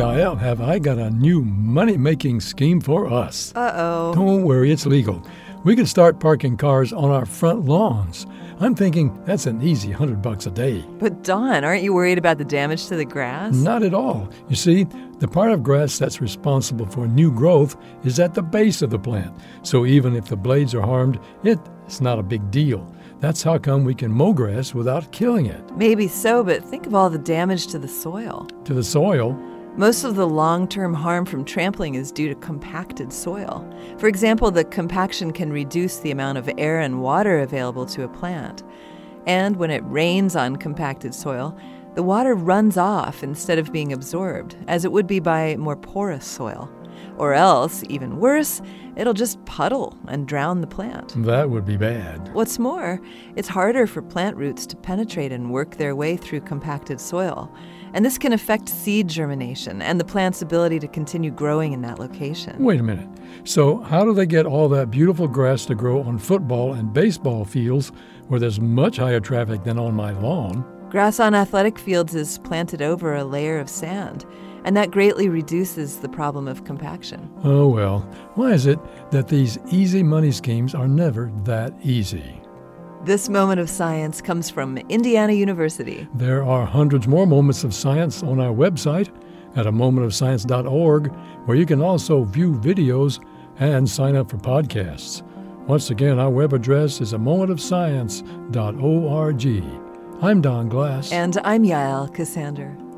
Well, have I got a new money making scheme for us? Uh oh. Don't worry, it's legal. We can start parking cars on our front lawns. I'm thinking that's an easy hundred bucks a day. But Don, aren't you worried about the damage to the grass? Not at all. You see, the part of grass that's responsible for new growth is at the base of the plant. So even if the blades are harmed, it's not a big deal. That's how come we can mow grass without killing it. Maybe so, but think of all the damage to the soil. To the soil, Most of the long term harm from trampling is due to compacted soil. For example, the compaction can reduce the amount of air and water available to a plant. And when it rains on compacted soil, the water runs off instead of being absorbed, as it would be by more porous soil. Or else, even worse, it'll just puddle and drown the plant. that would be bad. What's more, it's harder for plant roots to penetrate and work their way through compacted soil. And this can affect seed germination and the plant's ability to continue growing in that location. Wait a minute. So, how do they get all that beautiful grass to grow on football and baseball fields where there's much higher traffic than on my lawn? Grass on athletic fields is planted over a layer of sand, and that greatly reduces the problem of compaction. Oh well, why is it that these easy money schemes are never that easy? This moment of science comes from Indiana University. There are hundreds more moments of science on our website at a momentofscience.org, where you can also view videos and sign up for podcasts. Once again, our web address is a momentofscience.org. I'm Don Glass. And I'm Yael Ksander.